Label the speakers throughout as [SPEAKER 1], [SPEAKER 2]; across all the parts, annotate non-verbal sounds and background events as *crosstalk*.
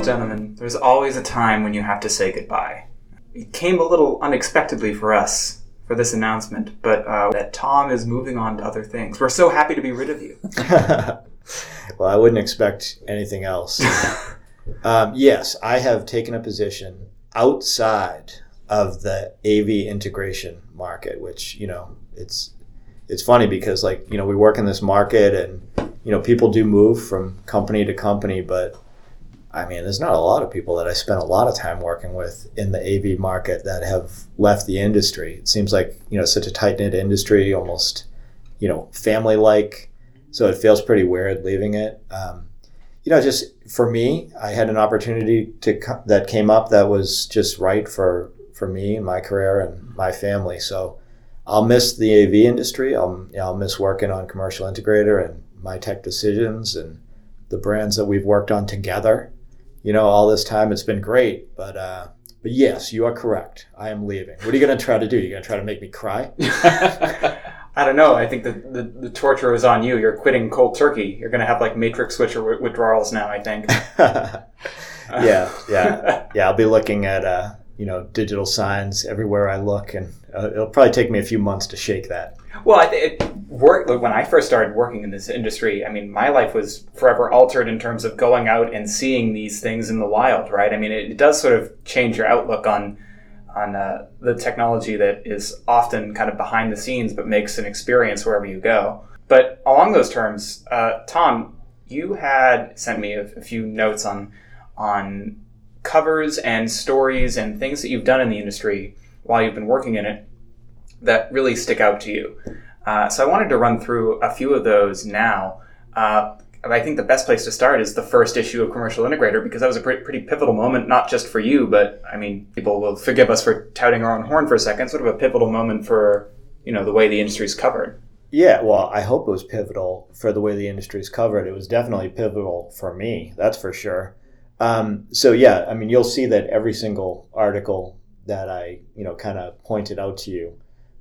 [SPEAKER 1] Well, gentlemen, there's always a time when you have to say goodbye. It came a little unexpectedly for us for this announcement, but uh, that Tom is moving on to other things. We're so happy to be rid of you. *laughs*
[SPEAKER 2] well, I wouldn't expect anything else. *laughs* um, yes, I have taken a position outside of the AV integration market, which you know it's it's funny because like you know we work in this market and you know people do move from company to company, but I mean, there's not a lot of people that I spent a lot of time working with in the AV market that have left the industry. It seems like you know such a tight knit industry, almost you know family like. So it feels pretty weird leaving it. Um, you know, just for me, I had an opportunity to that came up that was just right for for me and my career and my family. So I'll miss the AV industry. I'll I'll miss working on commercial integrator and My TechDecisions and the brands that we've worked on together you know, all this time. It's been great, but uh, but yes, you are correct. I am leaving. What are you going to try to do? You're going to try to make me cry? *laughs*
[SPEAKER 1] I don't know. I think the, the, the, torture is on you. You're quitting cold turkey. You're going to have like matrix switcher withdrawals now. I think. *laughs*
[SPEAKER 2] yeah, yeah, yeah. I'll be looking at uh, you know digital signs everywhere I look, and uh, it'll probably take me a few months to shake that.
[SPEAKER 1] Well, I it work when I first started working in this industry. I mean, my life was forever altered in terms of going out and seeing these things in the wild. Right? I mean, it, it does sort of change your outlook on on uh, the technology that is often kind of behind the scenes, but makes an experience wherever you go. But along those terms, uh, Tom, you had sent me a, a few notes on on covers and stories and things that you've done in the industry while you've been working in it that really stick out to you. Uh, so I wanted to run through a few of those now. Uh, I think the best place to start is the first issue of Commercial Integrator because that was a pretty, pretty, pivotal moment, not just for you, but I mean, people will forgive us for touting our own horn for a second. Sort of a pivotal moment for you know the way the industry is covered.
[SPEAKER 2] Yeah, well, I hope it was pivotal for the way the industry is covered. It was definitely pivotal for me, that's for sure. Um, so yeah, I mean, you'll see that every single article that I you know kind of pointed out to you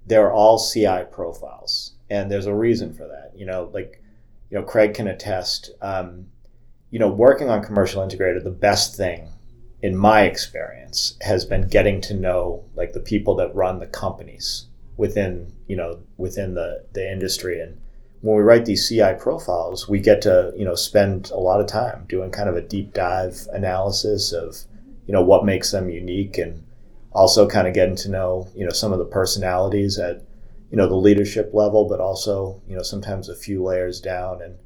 [SPEAKER 2] they're all CI profiles, and there's a reason for that. You know, like you know, Craig can attest. Um, you know, working on commercial integrator, the best thing in my experience has been getting to know like the people that run the companies within you know within the the industry and when we write these CI profiles, we get to you know spend a lot of time doing kind of a deep dive analysis of you know what makes them unique and also kind of getting to know you know some of the personalities at you know the leadership level but also you know sometimes a few layers down. And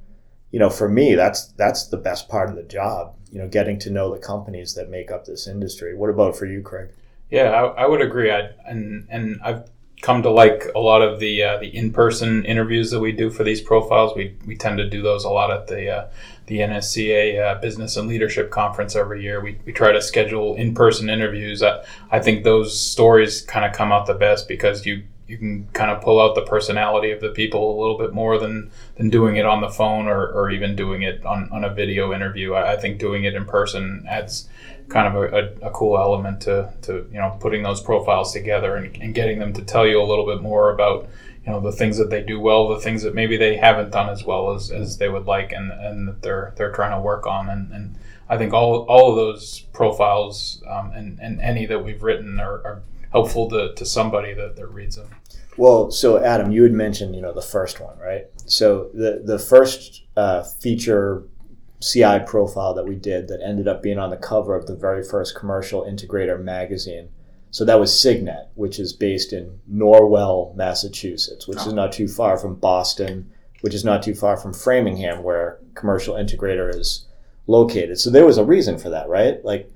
[SPEAKER 2] you know for me that's that's the best part of the job you know getting to know the companies that make up this industry. What about for you craig?
[SPEAKER 3] Yeah i, I would agree. I, and and i've come to like a lot of the uh, the in-person interviews that we do for these profiles. We, we tend to do those a lot at the uh, the NSCA uh, Business and Leadership Conference every year. We, we try to schedule in person interviews. I, I think those stories kind of come out the best because you you can kind of pull out the personality of the people a little bit more than than doing it on the phone or, or even doing it on, on a video interview. I, I think doing it in person adds kind of a, a, a, cool element to, to you know putting those profiles together and, and getting them to tell you a little bit more about you know the things that they do well, the things that maybe they haven't done as well as, as they would like, and, and that they're they're trying to work on. And, and I think all all of those profiles um, and, and any that we've written are, are helpful to, to somebody that, that reads them.
[SPEAKER 2] Well, so Adam, you had mentioned you know the first one, right? So the the first uh, feature CI profile that we did that ended up being on the cover of the very first commercial integrator magazine so that was Signet, which is based in Norwell, Massachusetts, which oh. is not too far from Boston, which is not too far from Framingham, where Commercial Integrator is located. So there was a reason for that, right? Like,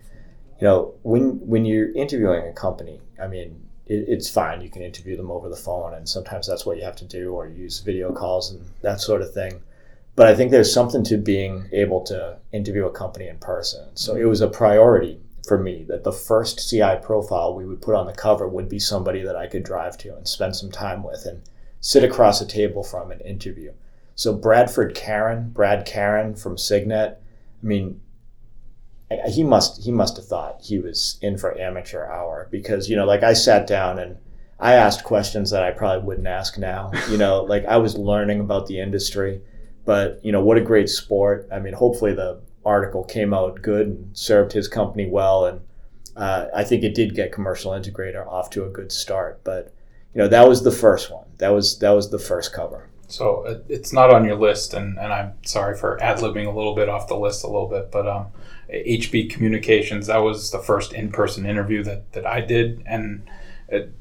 [SPEAKER 2] you know, when when you're interviewing a company, I mean, it, it's fine. You can interview them over the phone, and sometimes that's what you have to do, or use video calls and that sort of thing. But I think there's something to being able to interview a company in person. So it was a priority for me that the first CI profile we would put on the cover would be somebody that I could drive to and spend some time with and sit across a table from and interview. So Bradford Karen, Brad Karen from Signet, I mean, he must he must have thought he was in for amateur hour because you know like I sat down and I asked questions that I probably wouldn't ask now. You know, like I was learning about the industry, but you know what a great sport. I mean, hopefully the article came out good and served his company well, and uh, I think it did get commercial integrator off to a good start. But you know that was the first one. That was that was the first cover.
[SPEAKER 3] So it's not on your list, and, and I'm sorry for ad libbing a little bit off the list a little bit, but um, HB Communications that was the first in person interview that that I did, and it,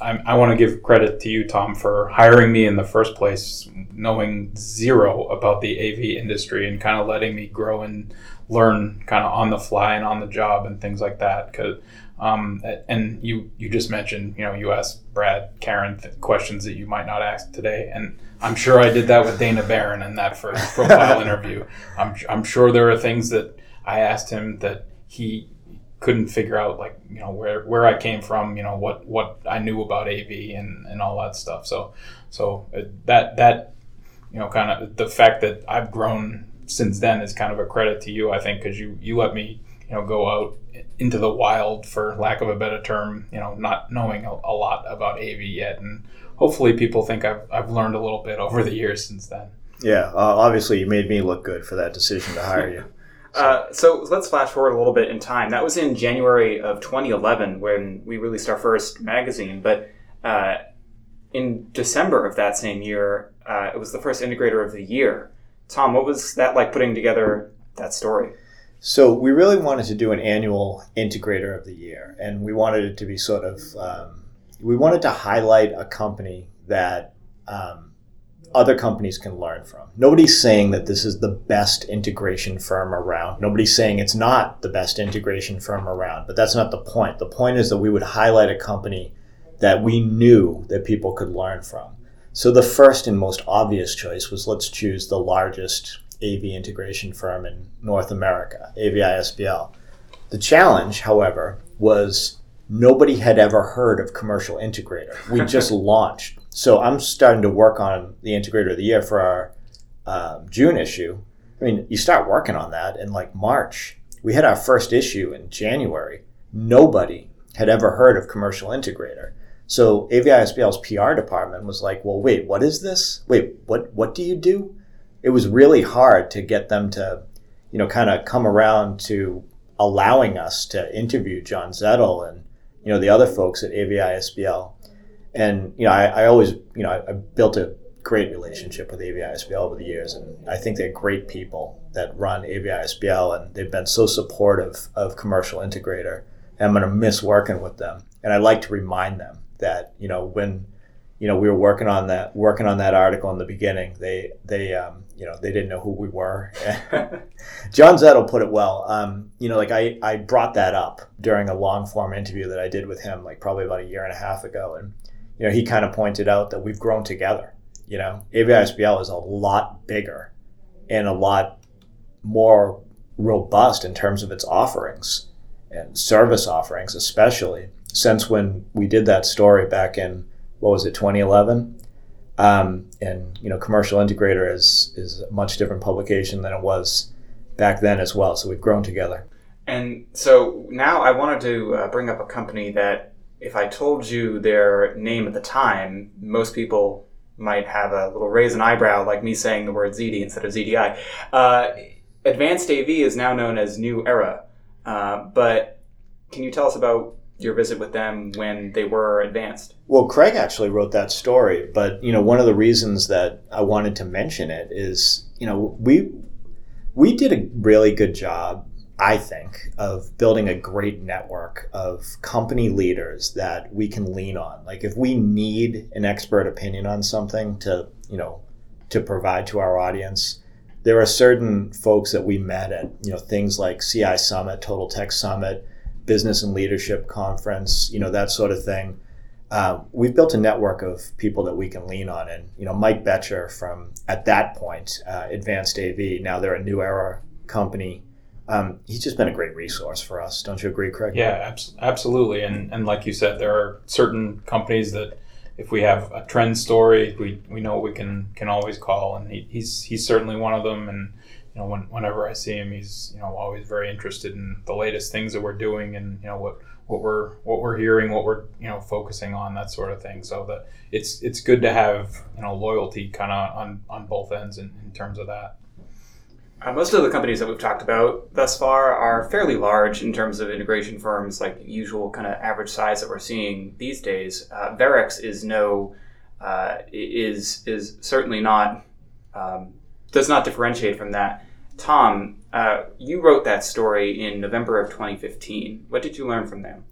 [SPEAKER 3] I, I want to give credit to you, Tom, for hiring me in the first place, knowing zero about the AV industry and kind of letting me grow and learn kind of on the fly and on the job and things like that. Because um, and you you just mentioned you know you asked Brad Karen th- questions that you might not ask today, and I'm sure I did that with Dana Barron in that first profile *laughs* interview. I'm I'm sure there are things that I asked him that he couldn't figure out like you know where where I came from, you know what what I knew about AV and and all that stuff. So so uh, that that you know kind of the fact that I've grown since then is kind of a credit to you, I think, because you you let me you know go out into the wild for lack of a better term, you know, not knowing a, a lot about AV yet, and hopefully people think I've I've learned a little bit over the years since then.
[SPEAKER 2] Yeah, uh, obviously you made me look good for that decision to hire you. *laughs*
[SPEAKER 1] Uh, so let's flash forward a little bit in time. That was in January of 2011 when we released our first magazine. But uh, in December of that same year, uh, it was the first integrator of the year. Tom, what was that like putting together that story?
[SPEAKER 2] So we really wanted to do an annual integrator of the year, and we wanted it to be sort of um, we wanted to highlight a company that um, other companies can learn from. Nobody's saying that this is the best integration firm around. Nobody's saying it's not the best integration firm around, but that's not the point. The point is that we would highlight a company that we knew that people could learn from. So the first and most obvious choice was let's choose the largest AV integration firm in North America, AVI-SPL. The challenge, however, was nobody had ever heard of Commercial Integrator. We just *laughs* launched so I'm starting to work on the integrator of the year for our um, June issue. I mean, you start working on that in like March. We had our first issue in January. Nobody had ever heard of commercial integrator. So AVI-SPL's PR department was like, "Well, wait, what is this? Wait, what what do you do?" It was really hard to get them to, you know, kind of come around to allowing us to interview John Zettel and you know the other folks at AVI-SPL and you know, I, I always, you know, I, I, built a great relationship with AVI-SPL over the years, and I think they're great people that run AVI-SPL, and they've been so supportive of Commercial Integrator. And I'm going to miss working with them, and I like to remind them that you know when you know we were working on that working on that article in the beginning, they they um, you know they didn't know who we were. *laughs* John Zettel put it well. Um, you know, like I I brought that up during a long form interview that I did with him, like probably about a year and a half ago, and you know, he kind of pointed out that we've grown together. You know, AVI-SPL is a lot bigger and a lot more robust in terms of its offerings and service offerings, especially since when we did that story back in what was it, 2011. Um, and you know, Commercial Integrator is is a much different publication than it was back then as well. So we've grown together.
[SPEAKER 1] And so now I wanted to uh, bring up a company that if I told you their name at the time, most people might have a little raise an eyebrow, like me saying the word ZD instead of ZDI. Uh, Advanced AV is now known as New Era, uh, but can you tell us about your visit with them when they were advanced?
[SPEAKER 2] Well, Craig actually wrote that story, but you know, one of the reasons that I wanted to mention it is, you know, we we did a really good job I think, of building a great network of company leaders that we can lean on. Like if we need an expert opinion on something to, you know, to provide to our audience, there are certain folks that we met at, you know, things like CI Summit, Total Tech Summit, Business and Leadership Conference, you know, that sort of thing. Uh, we've built a network of people that we can lean on, and you know, Mike Betcher from at that point, uh, Advanced AV. Now they're a new era company um, he's just been a great resource for us. Don't you agree, Craig?
[SPEAKER 3] Yeah, abs- absolutely. And and like you said, there are certain companies that if we have a trend story, we, we know we can can always call, and he, he's he's certainly one of them. And you know, when, whenever I see him, he's you know always very interested in the latest things that we're doing, and you know what what we're what we're hearing, what we're you know focusing on, that sort of thing. So that it's it's good to have you know loyalty kind of on on both ends in, in terms of that.
[SPEAKER 1] Uh, most of the companies that we've talked about thus far are fairly large in terms of integration firms, like usual kind of average size that we're seeing these days. Uh, Verrex is no uh, is is certainly not um, does not differentiate from that. Tom, uh, you wrote that story in November of 2015. What did you learn from them?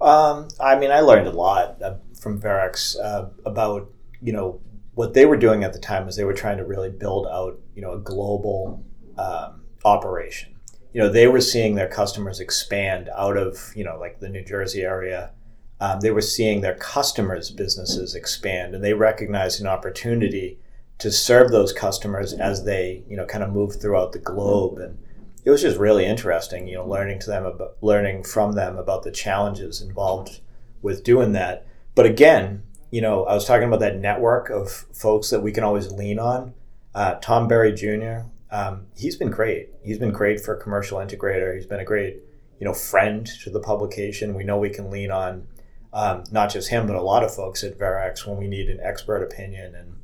[SPEAKER 2] Um, I mean, I learned a lot uh, from Verrex uh, about you know what they were doing at the time was they were trying to really build out you know a global um, operation. You know, they were seeing their customers expand out of you know like the New Jersey area. Um, they were seeing their customers' businesses expand, and they recognized an opportunity to serve those customers as they you know kind of move throughout the globe and it was just really interesting you know learning to them about learning from them about the challenges involved with doing that but again you know i was talking about that network of folks that we can always lean on uh, tom berry jr um, he's been great. He's been great for commercial integrator. He's been a great you know friend to the publication. We know we can lean on um, not just him but a lot of folks at Verrex when we need an expert opinion and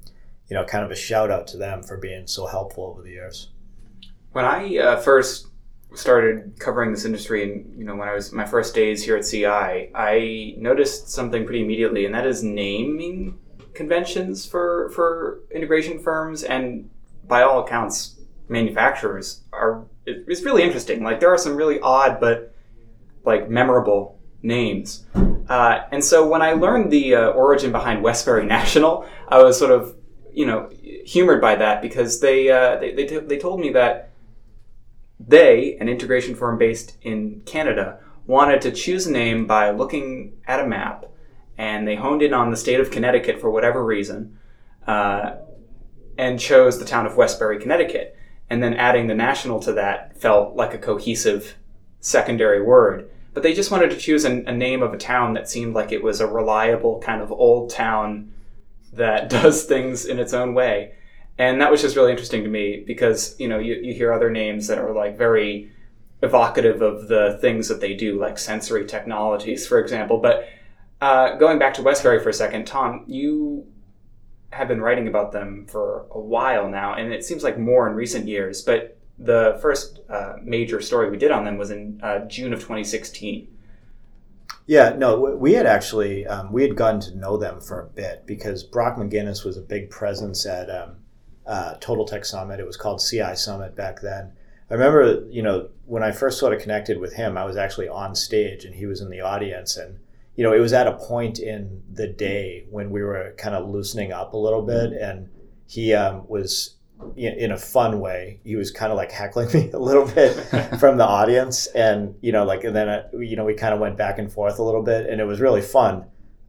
[SPEAKER 2] you know, kind of a shout out to them for being so helpful over the years.
[SPEAKER 1] When I uh, first started covering this industry, and you know, when I was my first days here at CI, I noticed something pretty immediately, and that is naming conventions for for integration firms. And by all accounts manufacturers are it's really interesting like there are some really odd but like memorable names uh, and so when i learned the uh, origin behind westbury *laughs* national i was sort of you know humored by that because they uh, they they, t- they told me that they, an integration firm based in Canada, wanted to choose a name by looking at a map, and they honed in on the state of Connecticut for whatever reason, uh, and chose the town of Westbury, Connecticut. And then adding the national to that felt like a cohesive secondary word. But they just wanted to choose a, a name of a town that seemed like it was a reliable kind of old town that *laughs* does things in its own way. And that was just really interesting to me because, you know, you, you hear other names that are like very evocative of the things that they do, like sensory technologies, for example. But uh, going back to Westbury for a second, Tom, you have been writing about them for a while now, and it seems like more in recent years. But the first uh, major story we did on them was in uh, June of 2016.
[SPEAKER 2] Yeah, no, we had actually um, we had gotten to know them for a bit because Brock McGinnis was a big presence at um, uh, Total Tech Summit. It was called CI Summit back then. I remember, you know, when I first sort of connected with him, I was actually on stage and he was in the audience, and you know, it was at a point in the day when we were kind of loosening up a little bit, and he um, was in a fun way. He was kind of like heckling *laughs* me a little bit *laughs* from the audience, and you know, like, and then uh, you know, we kind of went back and forth a little bit, and it was really fun.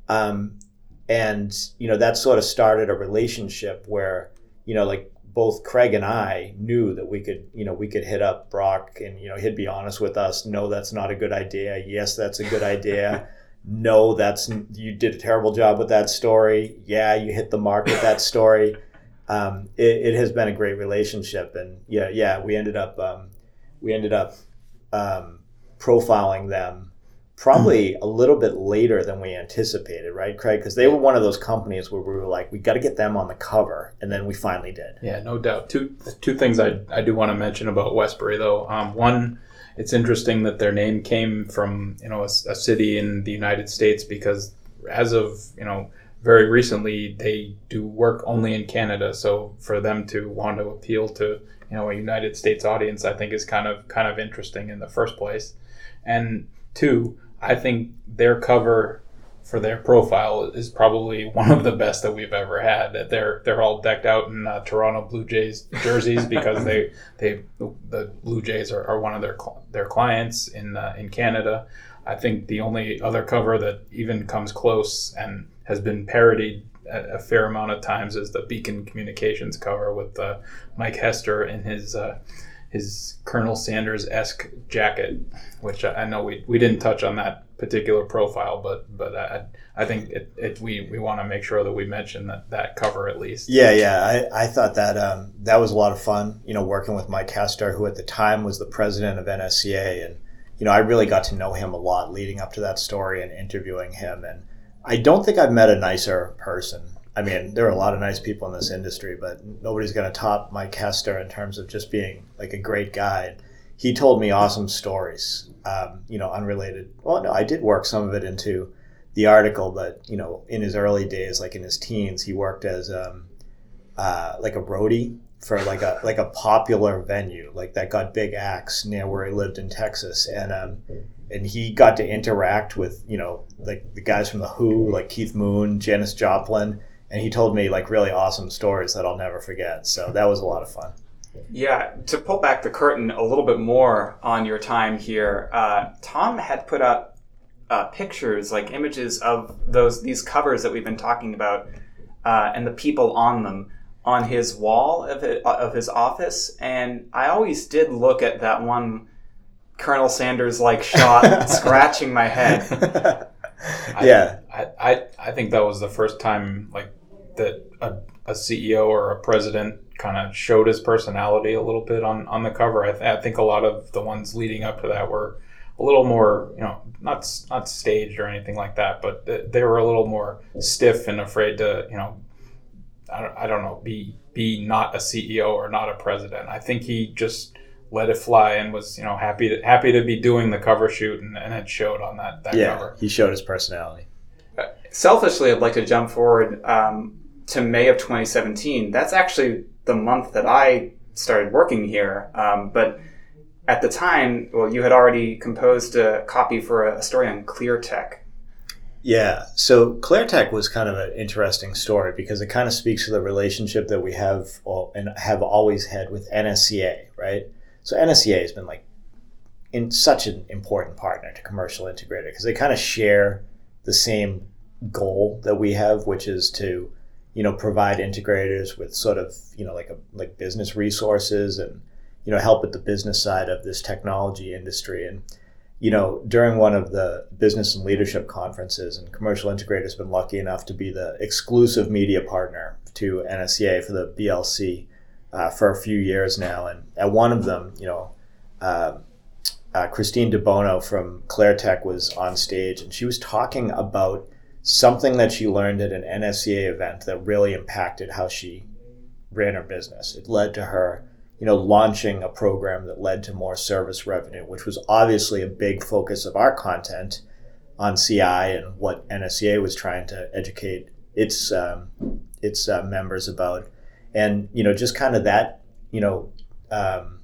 [SPEAKER 2] Um, and you know, that sort of started a relationship where you know, like both Craig and I knew that we could, you know, we could hit up Brock, and you know, he'd be honest with us. No, that's not a good idea. Yes, that's a good idea. *laughs* no, that's you did a terrible job with that story. Yeah, you hit the mark with that story *laughs* um, it, it, has been a great relationship. And yeah, yeah, we ended up um, we ended up um, profiling them probably mm. a little bit later than we anticipated, right, Craig? Because they were one of those companies where we were like, we got to get them on the cover, and then we finally did.
[SPEAKER 3] Yeah, no doubt. Two two things I I do want to mention about Westbury though. Um, one. It's interesting that their name came from you know a, a city in the United States because as of you know very recently they do work only in Canada. So for them to want to appeal to you know a United States audience, I think is kind of kind of interesting in the first place. And two, I think their cover for their profile is probably one of the best that we've ever had. That they're they're all decked out in uh, Toronto Blue Jays jerseys *laughs* because they they the Blue Jays are, are one of their their clients in uh, in Canada. I think the only other cover that even comes close and has been parodied a, a fair amount of times is the Beacon Communications cover with uh, Mike Hester in his uh, his Colonel Sanders esque jacket, which I, I, know we, we didn't touch on that particular profile, but but I, I think it, it we, we want to make sure that we mention that, that cover at least.
[SPEAKER 2] Yeah, yeah, I, I thought that um, that was a lot of fun. You know, working with Mike Hester, who at the time was the president of NSCA, and you know I really got to know him a lot leading up to that story and interviewing him and I don't think I've met a nicer person I mean, there are a lot of nice people in this industry, but nobody's going to top Mike Hester in terms of just being like a great guy. He told me awesome stories, um, you know, unrelated. Well, no, I did work some of it into the article, but you know, in his early days, like in his teens, he worked as um, uh, like a roadie for like a like a popular venue, like that got big acts near where he lived in Texas, and um, and he got to interact with you know like the guys from the Who, like Keith Moon, Janis Joplin, and he told me like really awesome stories that I'll never forget. So that was a lot of fun.
[SPEAKER 1] Yeah, to pull back the curtain a little bit more on your time here, uh, Tom had put up uh, pictures, like images of those these covers that we've been talking about, uh, and the people on them on his wall of it, of his office, and I always did look at that one Colonel Sanders like shot, *laughs* scratching my head. *laughs*
[SPEAKER 2] yeah,
[SPEAKER 3] I, I I think that was the first time like that a, a CEO or a president kind of showed his personality a little bit on on the cover. I, th- I think a lot of the ones leading up to that were a little more, you know, not not staged or anything like that, but they were a little more stiff and afraid to, you know, I don't, I don't know, be be not a CEO or not a president. I think he just let it fly and was, you know, happy to happy to be doing the cover shoot and, and it showed on that, that
[SPEAKER 2] yeah,
[SPEAKER 3] cover.
[SPEAKER 2] he showed his personality.
[SPEAKER 1] Selfishly, I'd like to jump forward um, to May of 2017. That's actually the month that I started working here, um, but at the time, well, you had already composed a copy for a story on ClearTech.
[SPEAKER 2] Yeah, so ClearTech was kind of an interesting story because it kind of speaks to the relationship that we have and have always had with NSCA, right? So NSCA has been like in such an important partner to commercial integrator because they kind of share the same goal that we have, which is to, you know, provide integrators with sort of, you know, like a like business resources and you know help with the business side of this technology industry. And you know during one of the business and leadership conferences and commercial integrators has been lucky enough to be the exclusive media partner to nsca for the blc uh, for a few years now. And at one of them you know uh, uh, christine debono from Claire Tech was on stage and she was talking about something that she learned at an nsca event that really impacted how she ran her business. It led to her you know, launching a program that led to more service revenue, which was obviously a big focus of our content on CI and what NSCA was trying to educate its um, its uh, members about, and you know, just kind of that, you know, um,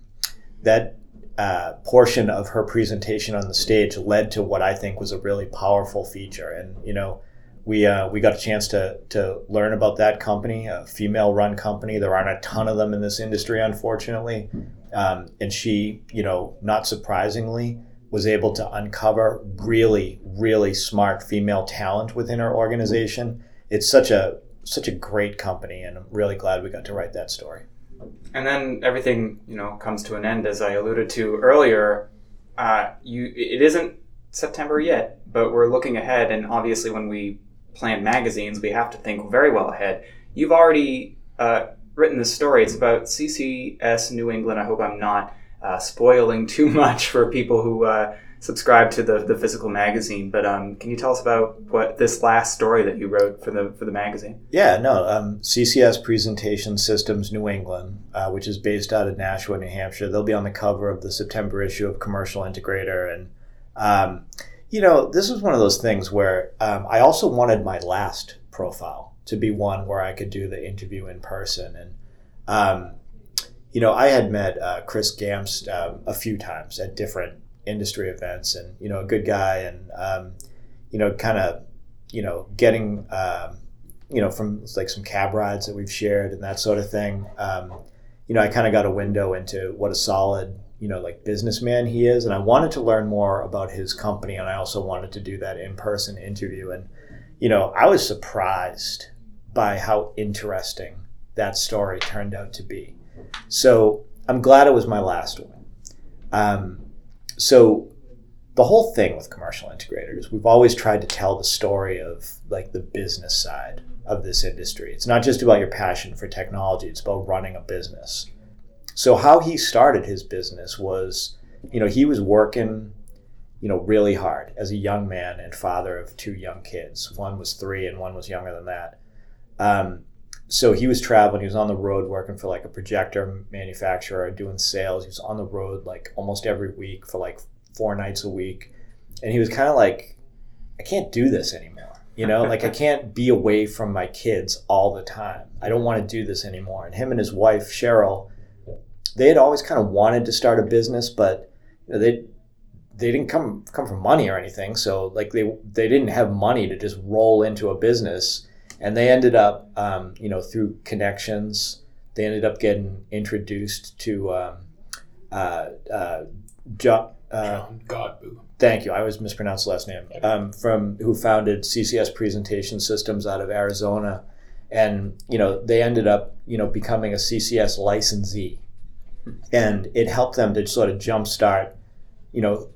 [SPEAKER 2] that uh, portion of her presentation on the stage led to what I think was a really powerful feature, and you know we uh, we got a chance to to learn about that company, a female run company. There aren't a ton of them in this industry, unfortunately. Um, and she, you know, not surprisingly, was able to uncover really, really smart female talent within her organization. It's such a such a great company, and I'm really glad we got to write that story.
[SPEAKER 1] And then everything, you know, comes to an end, as I alluded to earlier. Uh, you, it isn't September yet, but we're looking ahead, and obviously, when we plan magazines, we have to think very well ahead. You've already uh, written this story. It's about CCS New England. I hope I'm not uh, spoiling *laughs* too much for people who uh, subscribe to the, the physical magazine. But um, can you tell us about what this last story that you wrote for the for the magazine?
[SPEAKER 2] Yeah, no, um, CCS Presentation Systems New England, uh, which is based out of Nashua, New Hampshire. They'll be on the cover of the September issue of Commercial Integrator and. Um, you know, this was one of those things where um, I also wanted my last profile to be one where I could do the interview in person. And, um, you know, I had met uh, Chris Gamst um, a few times at different industry events and, you know, a good guy and, um, you know, kind of, you know, getting, um, you know, from like some cab rides that we've shared and that sort of thing. Um, you know, I kind of got a window into what a solid you know like businessman he is and i wanted to learn more about his company and i also wanted to do that in-person interview. And you know i was surprised by how interesting that story turned out to be. So i'm glad it was my last one. Um, so the whole thing with commercial integrators we've always tried to tell the story of like the business side of this industry. It's not just about your passion for technology it's about running a business so how he started his business was, you know, he was working, you know, really hard as a young man and father of two young kids. One was three and one was younger than that. Um, so he was traveling. He was on the road working for like a projector manufacturer, doing sales. He was on the road like almost every week for like four nights a week, and he was kind of like, I can't do this anymore. You know, like I *laughs* can't be away from my kids all the time. I don't want to do this anymore. And him and his wife Cheryl, they had always kind of wanted to start a business, but you know, they they didn't come come from money or anything. So like they they didn't have money to just roll into a business, and they ended up, um, you know, through connections, they ended up getting introduced to um, uh, uh, John. Uh,
[SPEAKER 3] John Godbout.
[SPEAKER 2] Thank you. I always mispronounce the last name. Um, from who founded CCS Presentation Systems out of Arizona, and you know they ended up you know becoming a CCS licensee, and it helped them to sort of jumpstart, you know,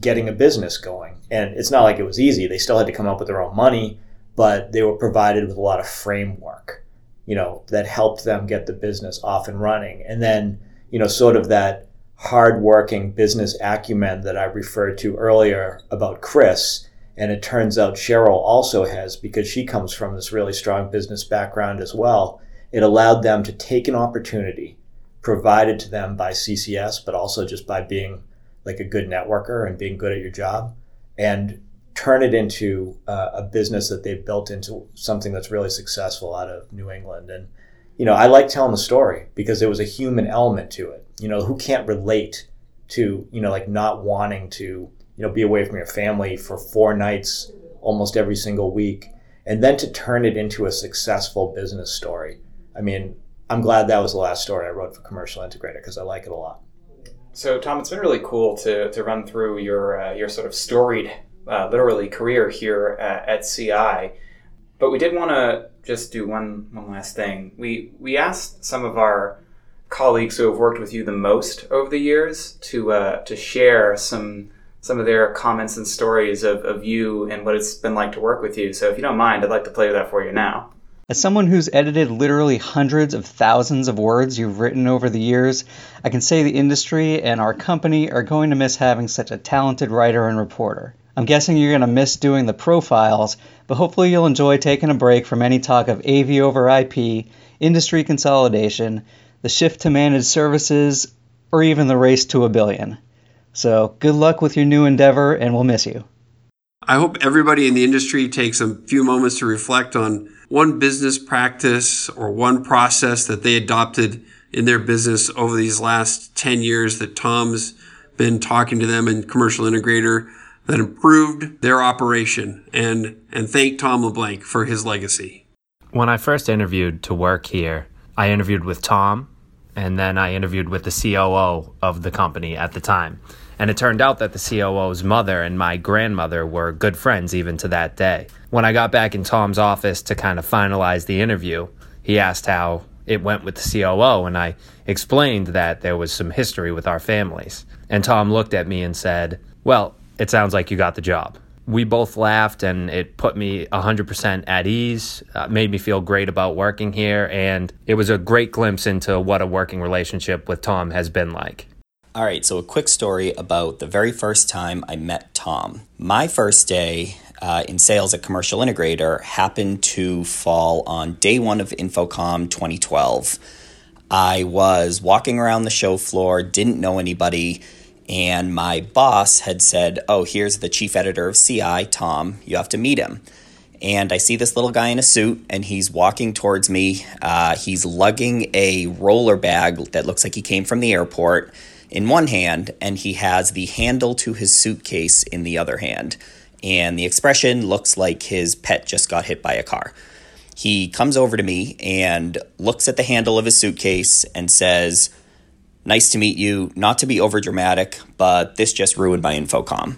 [SPEAKER 2] getting a business going. And it's not like it was easy. They still had to come up with their own money, but they were provided with a lot of framework, you know, that helped them get the business off and running. And then you know sort of that hardworking business acumen that I referred to earlier about Chris. And it turns out Cheryl also has, because she comes from this really strong business background as well. It allowed them to take an opportunity provided to them by CCS, but also just by being like a good networker and being good at your job and turn it into uh, a business that they've built into something that's really successful out of New England. And, you know, I like telling the story because there was a human element to it you know, who can't relate to, you know, like not wanting to, you know, be away from your family for four nights almost every single week and then to turn it into a successful business story. I mean, I'm glad that was the last story I wrote for Commercial Integrator because I like it a lot.
[SPEAKER 1] So, Tom, it's been really cool to, to run through your uh, your sort of storied, uh, literally career here at, at CI. But we did want to just do one one last thing. We we asked some of our colleagues who have worked with you the most over the years to uh, to share some some of their comments and stories of, of you and what it's been like to work with you. So if you don't mind, I'd like to play that for you now.
[SPEAKER 4] As someone who's edited literally hundreds of thousands of words you've written over the years, I can say the industry and our company are going to miss having such a talented writer and reporter. I'm guessing you're going to miss doing the profiles, but hopefully you'll enjoy taking a break from any talk of AV over IP, industry consolidation, the shift to managed services, or even the race to a billion. So good luck with your new endeavor, and we'll miss you.
[SPEAKER 5] I hope everybody in the industry takes a few moments to reflect on one business practice or one process that they adopted in their business over these last 10 years that Tom's been talking to them in Commercial Integrator that improved their operation and, and thank Tom LeBlanc for his legacy.
[SPEAKER 6] When I first interviewed to work here, I interviewed with Tom, and then I interviewed with the COO of the company at the time. And it turned out that the COO's mother and my grandmother were good friends even to that day. When I got back in Tom's office to kind of finalize the interview, he asked how it went with the COO, and I explained that there was some history with our families. And Tom looked at me and said, Well, it sounds like you got the job we both laughed and it put me 100% at ease, uh, made me feel great about working here, and it was a great glimpse into what a working relationship with Tom has been like.
[SPEAKER 7] All right, so a quick story about the very first time I met Tom. My first day uh, in sales at Commercial Integrator happened to fall on day one of InfoComm 2012. I was walking around the show floor, didn't know anybody and my boss had said, Oh, here's the chief editor of CI, Tom. You have to meet him. And I see this little guy in a suit, and he's walking towards me. Uh, he's lugging a roller bag that looks like he came from the airport in one hand, and he has the handle to his suitcase in the other hand. And the expression looks like his pet just got hit by a car. He comes over to me and looks at the handle of his suitcase and says, nice to meet you. Not to be over dramatic, but this just ruined my InfoComm.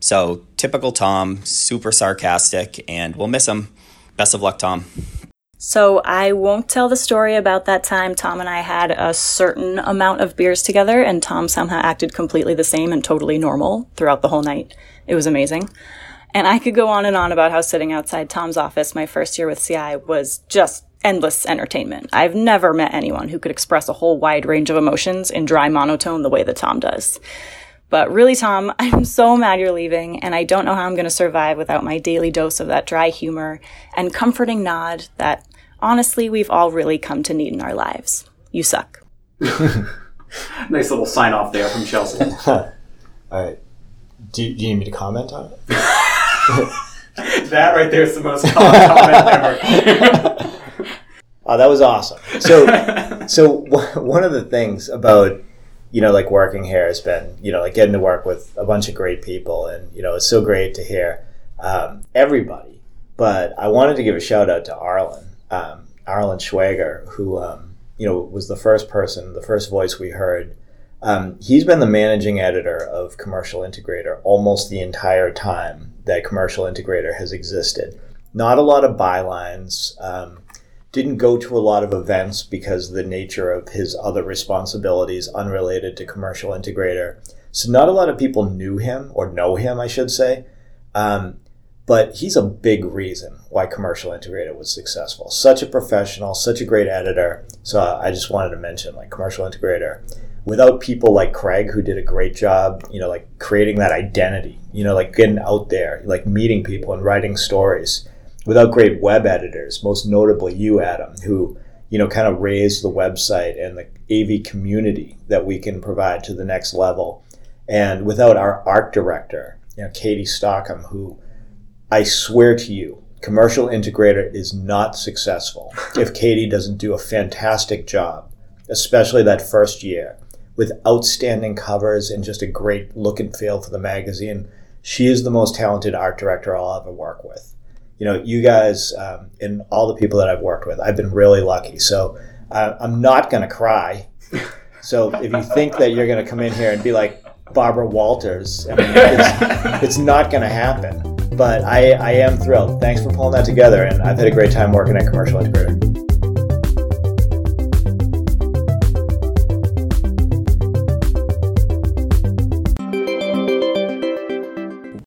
[SPEAKER 7] So, typical Tom, super sarcastic, and we'll miss him. Best of luck, Tom.
[SPEAKER 8] So, I won't tell the story about that time Tom and I had a certain amount of beers together, and Tom somehow acted completely the same and totally normal throughout the whole night. It was amazing. And I could go on and on about how sitting outside Tom's office my first year with CI was just endless entertainment. I've never met anyone who could express a whole wide range of emotions in dry monotone the way that Tom does. But really, Tom, *laughs* I'm so mad you're leaving, and I don't know how I'm going to survive without my daily dose of that dry humor and comforting nod that honestly, we've all really come to need in our lives. You suck. *laughs*
[SPEAKER 1] nice little sign off there from Chelsea. *laughs*
[SPEAKER 2] All right. Do you, do you need me to comment on it? *laughs*
[SPEAKER 1] that right there is the most common comment ever.
[SPEAKER 2] Oh, that was awesome. So, so one of the things about you know like working here has been you know like getting to work with a bunch of great people, and you know it's so great to hear um, everybody. But I wanted to give a shout out to Arlen, um, Arlen Schwager, who um, you know was the first person, the first voice we heard. Um, he's been the managing editor of Commercial Integrator almost the entire time that Commercial Integrator has existed. Not a lot of bylines. Um, didn't go to a lot of events because the nature of his other responsibilities unrelated to Commercial Integrator. So not a lot of people knew him or know him, I should say. Um, but he's a big reason why Commercial Integrator was successful. Such a professional, such a great editor. So uh, I just wanted to mention, like Commercial Integrator, without people like Craig who did a great job, you know, like creating that identity, you know, like getting out there, like meeting people and writing stories. Without great web editors, most notably you, Adam, who you know kind of raised the website and the AV community that we can provide to the next level. And without our art director, you know, Katie Stockham, who I swear to you, commercial integrator is not successful *laughs* if Katie doesn't do a fantastic job, especially that first year with outstanding covers and just a great look and feel for the magazine. She is the most talented art director I'll ever work with. You know, you guys um, and all the people that I've worked with, I've been really lucky. So uh, I'm not going to cry. So if you think that you're going to come in here and be like Barbara Walters, I mean, it's, *laughs* it's not going to happen. But I, I am thrilled. Thanks for pulling that together, and I've had a great time working at Commercial Integrator.